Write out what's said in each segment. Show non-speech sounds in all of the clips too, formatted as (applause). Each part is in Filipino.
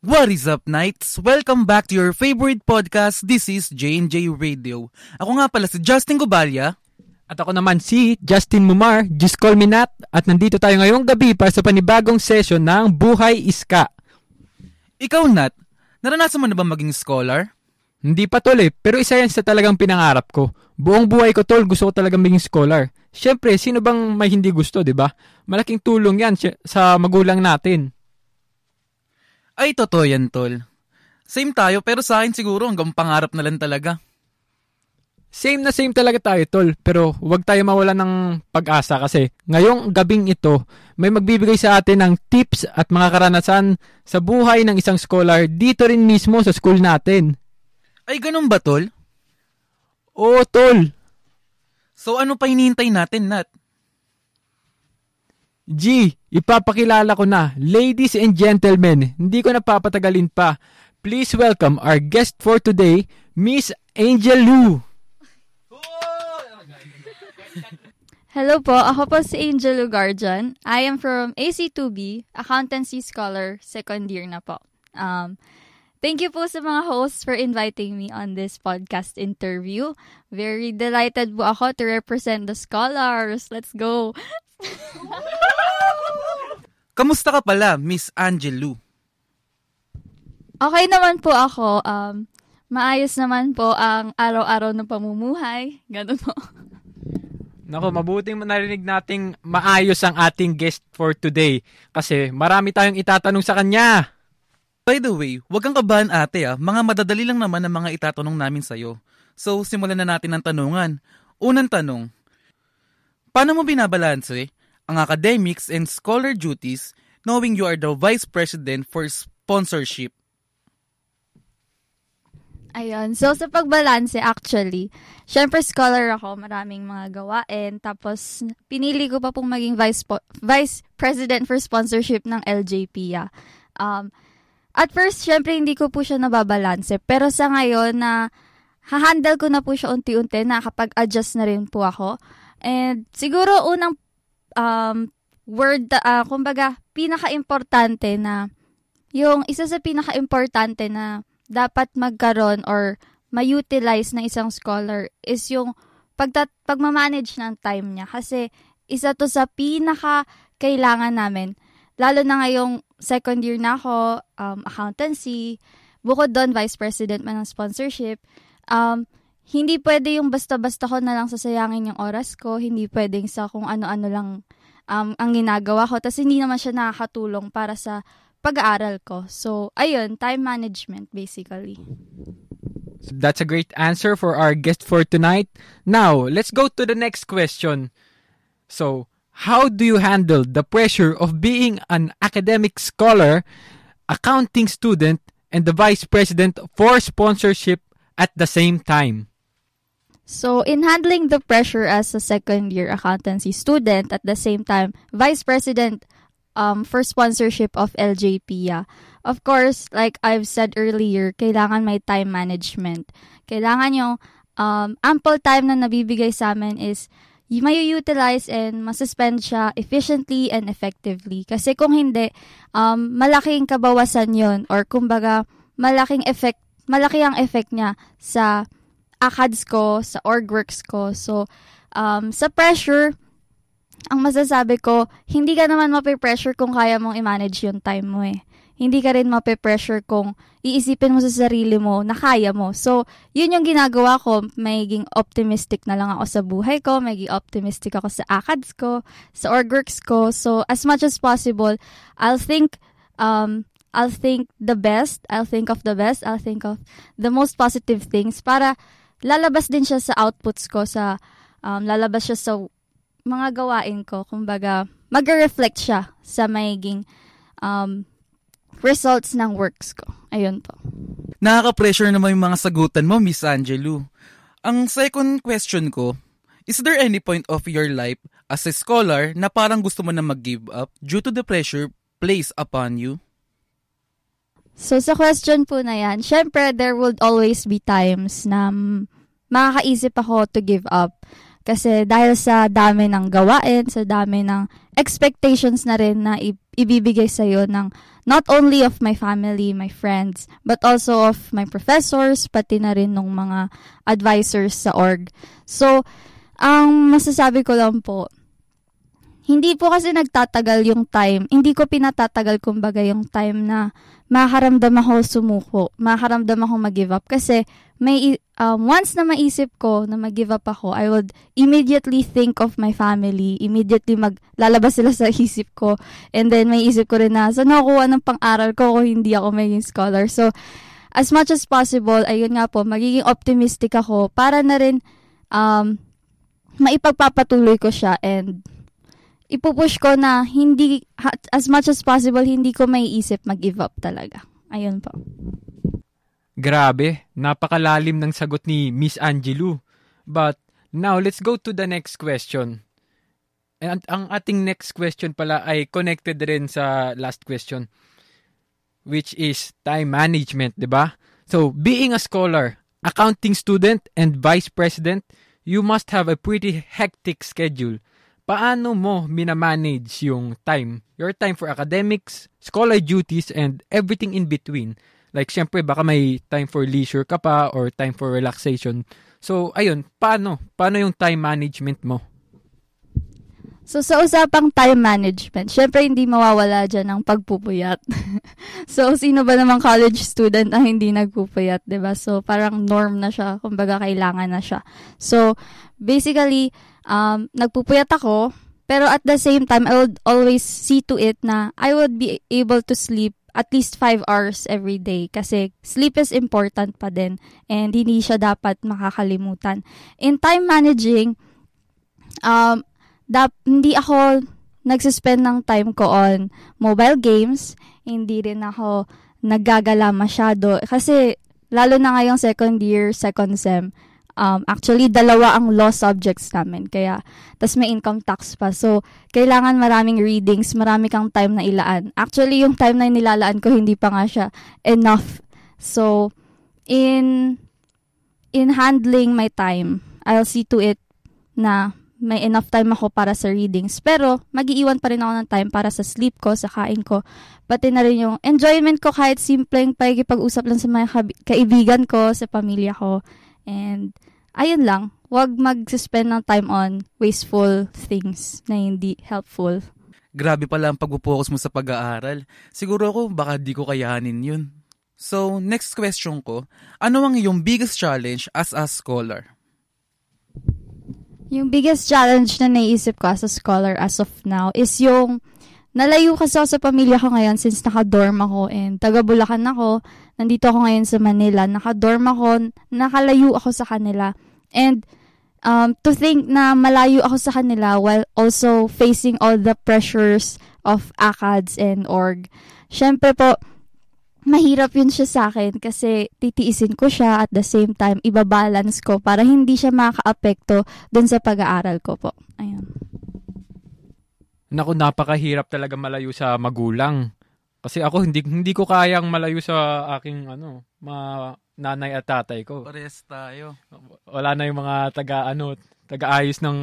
What is up, Knights? Welcome back to your favorite podcast. This is J&J Radio. Ako nga pala si Justin Gubalya. At ako naman si Justin Mumar, just call me Nat, at nandito tayo ngayong gabi para sa panibagong session ng Buhay Iska. Ikaw, Nat, naranasan mo na ba maging scholar? Hindi pa tol eh, pero isa yan sa talagang pinangarap ko. Buong buhay ko tol, gusto ko talagang maging scholar. Siyempre, sino bang may hindi gusto, di ba? Malaking tulong yan sa magulang natin. Ay, totoo yan, tol. Same tayo, pero sa akin siguro hanggang pangarap na lang talaga. Same na same talaga tayo, tol. Pero huwag tayo mawala ng pag-asa kasi ngayong gabing ito, may magbibigay sa atin ng tips at mga karanasan sa buhay ng isang scholar dito rin mismo sa school natin. Ay, ganun ba, tol? Oo, tol. So ano pa hinihintay natin, Nat? G, ipapakilala ko na. Ladies and gentlemen, hindi ko napapatagalin pa. Please welcome our guest for today, Miss Angel Lu. Hello po, ako po si Angel Lugarjan. I am from AC2B, Accountancy Scholar, second year na po. Um, thank you po sa mga hosts for inviting me on this podcast interview. Very delighted po ako to represent the scholars. Let's go! (laughs) Kamusta ka pala, Miss Angelu? Okay naman po ako. Um, maayos naman po ang araw-araw ng pamumuhay. Ganun po. Nako, mabuting narinig nating maayos ang ating guest for today kasi marami tayong itatanong sa kanya. By the way, wag kang kabahan ate ah. Mga madadali lang naman ang mga itatanong namin sa'yo. So, simulan na natin ang tanungan. Unang tanong, paano mo binabalanse ang academics and scholar duties knowing you are the Vice President for Sponsorship? Ayun. So, sa pagbalanse, actually, syempre scholar ako, maraming mga gawain. Tapos, pinili ko pa pong maging vice, po- vice president for sponsorship ng LJP. Um, at first, syempre, hindi ko po siya nababalanse. Pero sa ngayon, na hahandle ko na po siya unti-unti, nakakapag-adjust na rin po ako. And siguro, unang um, word, uh, kumbaga, pinaka-importante na, yung isa sa pinaka-importante na dapat magkaroon or ma-utilize ng isang scholar is yung pagtat- pagmamanage ng time niya. Kasi isa to sa pinaka kailangan namin. Lalo na ngayong second year na ako, um, accountancy, bukod doon, vice president man ng sponsorship, um, hindi pwede yung basta-basta ko na lang sasayangin yung oras ko, hindi pwedeng sa kung ano-ano lang um, ang ginagawa ko, tapos hindi naman siya nakakatulong para sa pag-aaral ko. So, ayun, time management basically. So that's a great answer for our guest for tonight. Now, let's go to the next question. So, how do you handle the pressure of being an academic scholar, accounting student, and the vice president for sponsorship at the same time? So, in handling the pressure as a second year accountancy student, at the same time, vice president um, for sponsorship of LJP. Of course, like I've said earlier, kailangan may time management. Kailangan yung um, ample time na nabibigay sa amin is may utilize and masuspend siya efficiently and effectively. Kasi kung hindi, um, malaking kabawasan yon or kumbaga, malaking effect, malaki ang effect niya sa ACADS ko, sa org works ko. So, um, sa pressure, ang masasabi ko, hindi ka naman mape-pressure kung kaya mong i-manage yung time mo eh. Hindi ka rin mape-pressure kung iisipin mo sa sarili mo na kaya mo. So, yun yung ginagawa ko. Magiging optimistic na lang ako sa buhay ko. Magiging optimistic ako sa ACADS ko, sa orgworks ko. So, as much as possible, I'll think, um, I'll think the best. I'll think of the best. I'll think of the most positive things para lalabas din siya sa outputs ko, sa um, lalabas siya sa mga gawain ko, kumbaga, mag-reflect siya sa magiging um, results ng works ko. Ayun po. Nakaka-pressure naman yung mga sagutan mo, Miss Angelu. Ang second question ko, is there any point of your life as a scholar na parang gusto mo na mag-give up due to the pressure placed upon you? So, sa question po na yan, syempre, there would always be times na makakaisip ako to give up. Kasi dahil sa dami ng gawain, sa dami ng expectations na rin na ibibigay sa'yo ng not only of my family, my friends, but also of my professors, pati na rin ng mga advisors sa org. So, ang masasabi ko lang po, hindi po kasi nagtatagal yung time. Hindi ko pinatatagal kumbaga yung time na makaramdam ako sumuko, makaramdam ako mag-give up. Kasi may, um, once na maisip ko na mag-give up ako, I would immediately think of my family. Immediately maglalabas sila sa isip ko. And then may isip ko rin na, saan nakuha ng pang-aral ko kung hindi ako maging scholar? So, as much as possible, ayun nga po, magiging optimistic ako para na rin um, maipagpapatuloy ko siya and ipupush ko na hindi, as much as possible, hindi ko may isip mag-give up talaga. Ayun po. Grabe, napakalalim ng sagot ni Miss Angelou. But now, let's go to the next question. And ang ating next question pala ay connected rin sa last question which is time management, 'di ba? So, being a scholar, accounting student and vice president, you must have a pretty hectic schedule paano mo minamanage yung time? Your time for academics, scholar duties, and everything in between. Like, syempre, baka may time for leisure ka pa or time for relaxation. So, ayun, paano? Paano yung time management mo? So, sa usapang time management, syempre hindi mawawala dyan ang pagpupuyat. (laughs) so, sino ba namang college student ang hindi nagpupuyat, ba diba? So, parang norm na siya, kumbaga kailangan na siya. So, basically, um, nagpupuyat ako, pero at the same time, I would always see to it na I would be able to sleep at least 5 hours every day kasi sleep is important pa din and hindi siya dapat makakalimutan. In time managing, um, dap, hindi ako nagsuspend ng time ko on mobile games, hindi rin ako naggagala masyado kasi lalo na ngayong second year, second sem, Um, actually, dalawa ang law subjects namin. Kaya, tas may income tax pa. So, kailangan maraming readings, marami kang time na ilaan. Actually, yung time na nilalaan ko, hindi pa nga siya enough. So, in, in handling my time, I'll see to it na may enough time ako para sa readings. Pero, magiiwan pa rin ako ng time para sa sleep ko, sa kain ko. Pati na rin yung enjoyment ko kahit simpleng pagkipag-usap lang sa mga kaibigan ko, sa pamilya ko. And, ayun lang, wag mag-spend ng time on wasteful things na hindi helpful. Grabe pala ang pag-focus mo sa pag-aaral. Siguro ako baka di ko kayanin yun. So, next question ko, ano ang iyong biggest challenge as a scholar? Yung biggest challenge na naisip ko as a scholar as of now is yung nalayo kasi ako sa pamilya ko ngayon since naka-dorm ako and taga Bulacan ako. Nandito ako ngayon sa Manila. Naka-dorm ako, nakalayo ako sa kanila. And um, to think na malayo ako sa kanila while also facing all the pressures of ACADS and org. Siyempre po, mahirap yun siya sa akin kasi titiisin ko siya at the same time ibabalance ko para hindi siya makaapekto dun sa pag-aaral ko po. Ayun. Naku, napakahirap talaga malayo sa magulang. Kasi ako hindi hindi ko kayang malayo sa aking ano, ma nanay at tatay ko. Pares tayo. Wala na yung mga taga ano, taga-ayos ng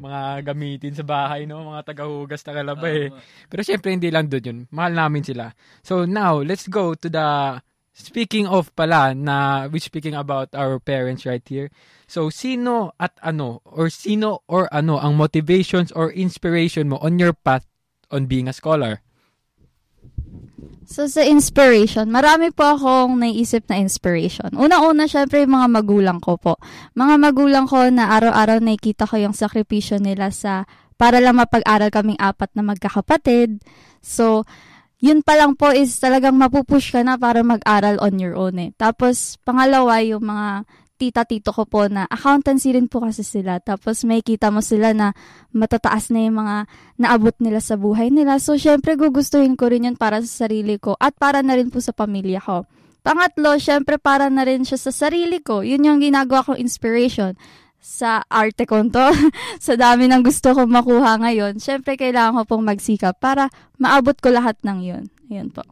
mga gamitin sa bahay, no? Mga taga-hugas, taga-laba eh. Pero syempre hindi lang doon yun. Mahal namin sila. So now, let's go to the speaking of pala na we speaking about our parents right here. So sino at ano or sino or ano ang motivations or inspiration mo on your path on being a scholar? So, sa inspiration, marami po akong naisip na inspiration. Una-una, syempre, yung mga magulang ko po. Mga magulang ko na araw-araw nakikita ko yung sakripisyo nila sa para lang mapag-aral kaming apat na magkakapatid. So, yun pa lang po is talagang mapupush ka na para mag-aral on your own eh. Tapos, pangalawa, yung mga tita-tito ko po na accountancy rin po kasi sila. Tapos may kita mo sila na matataas na yung mga naabot nila sa buhay nila. So, syempre, gugustuhin ko rin yun para sa sarili ko at para na rin po sa pamilya ko. Pangatlo, syempre, para na rin siya sa sarili ko. Yun yung ginagawa kong inspiration sa arte ko to. (laughs) sa dami ng gusto kong makuha ngayon, syempre, kailangan ko pong magsikap para maabot ko lahat ng yun. Yun po.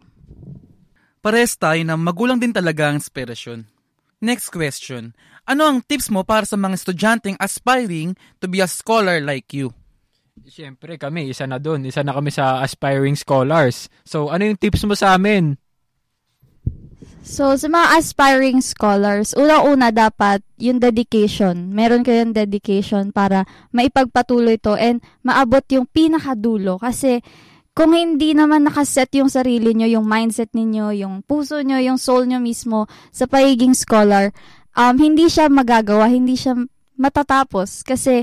Pares tayo na magulang din talaga ang inspirasyon Next question. Ano ang tips mo para sa mga estudyanteng aspiring to be a scholar like you? Siyempre kami, isa na doon. Isa na kami sa aspiring scholars. So, ano yung tips mo sa amin? So, sa mga aspiring scholars, unang-una dapat yung dedication. Meron kayong dedication para maipagpatuloy to and maabot yung pinakadulo. Kasi, kung hindi naman nakaset yung sarili nyo, yung mindset ninyo, yung puso nyo, yung soul nyo mismo sa pagiging scholar, um, hindi siya magagawa, hindi siya matatapos. Kasi,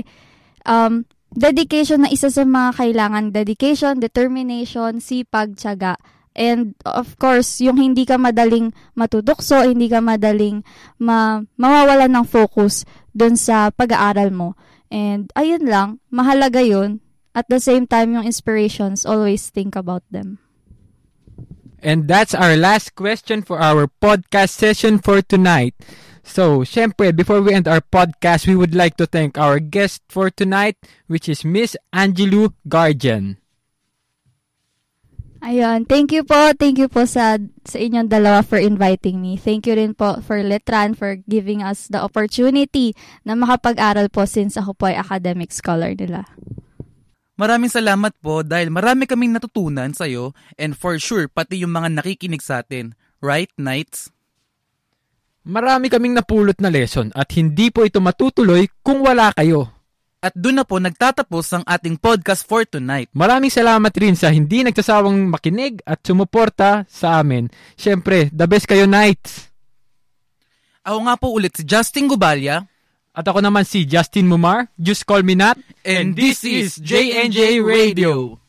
um, dedication na isa sa mga kailangan. Dedication, determination, sipag, tiyaga. And of course, yung hindi ka madaling matudokso, hindi ka madaling ma mawawalan ng focus dun sa pag-aaral mo. And ayun lang, mahalaga yun. At the same time, yung inspirations, always think about them. And that's our last question for our podcast session for tonight. So, syempre, before we end our podcast, we would like to thank our guest for tonight, which is Miss Angelou Guardian. Ayun, thank you po. Thank you po sa sa inyong dalawa for inviting me. Thank you rin po for Letran for giving us the opportunity na makapag-aral po since ako po ay academic scholar nila. Maraming salamat po dahil marami kaming natutunan sa iyo and for sure pati yung mga nakikinig sa atin. Right, Knights? Marami kaming napulot na lesson at hindi po ito matutuloy kung wala kayo. At doon na po nagtatapos ang ating podcast for tonight. Maraming salamat rin sa hindi nagsasawang makinig at sumuporta sa amin. Siyempre, the best kayo nights. Ako nga po ulit si Justin Gubalya. At ako naman si Justin Mumar. Just call me Nat. And this is JNJ Radio.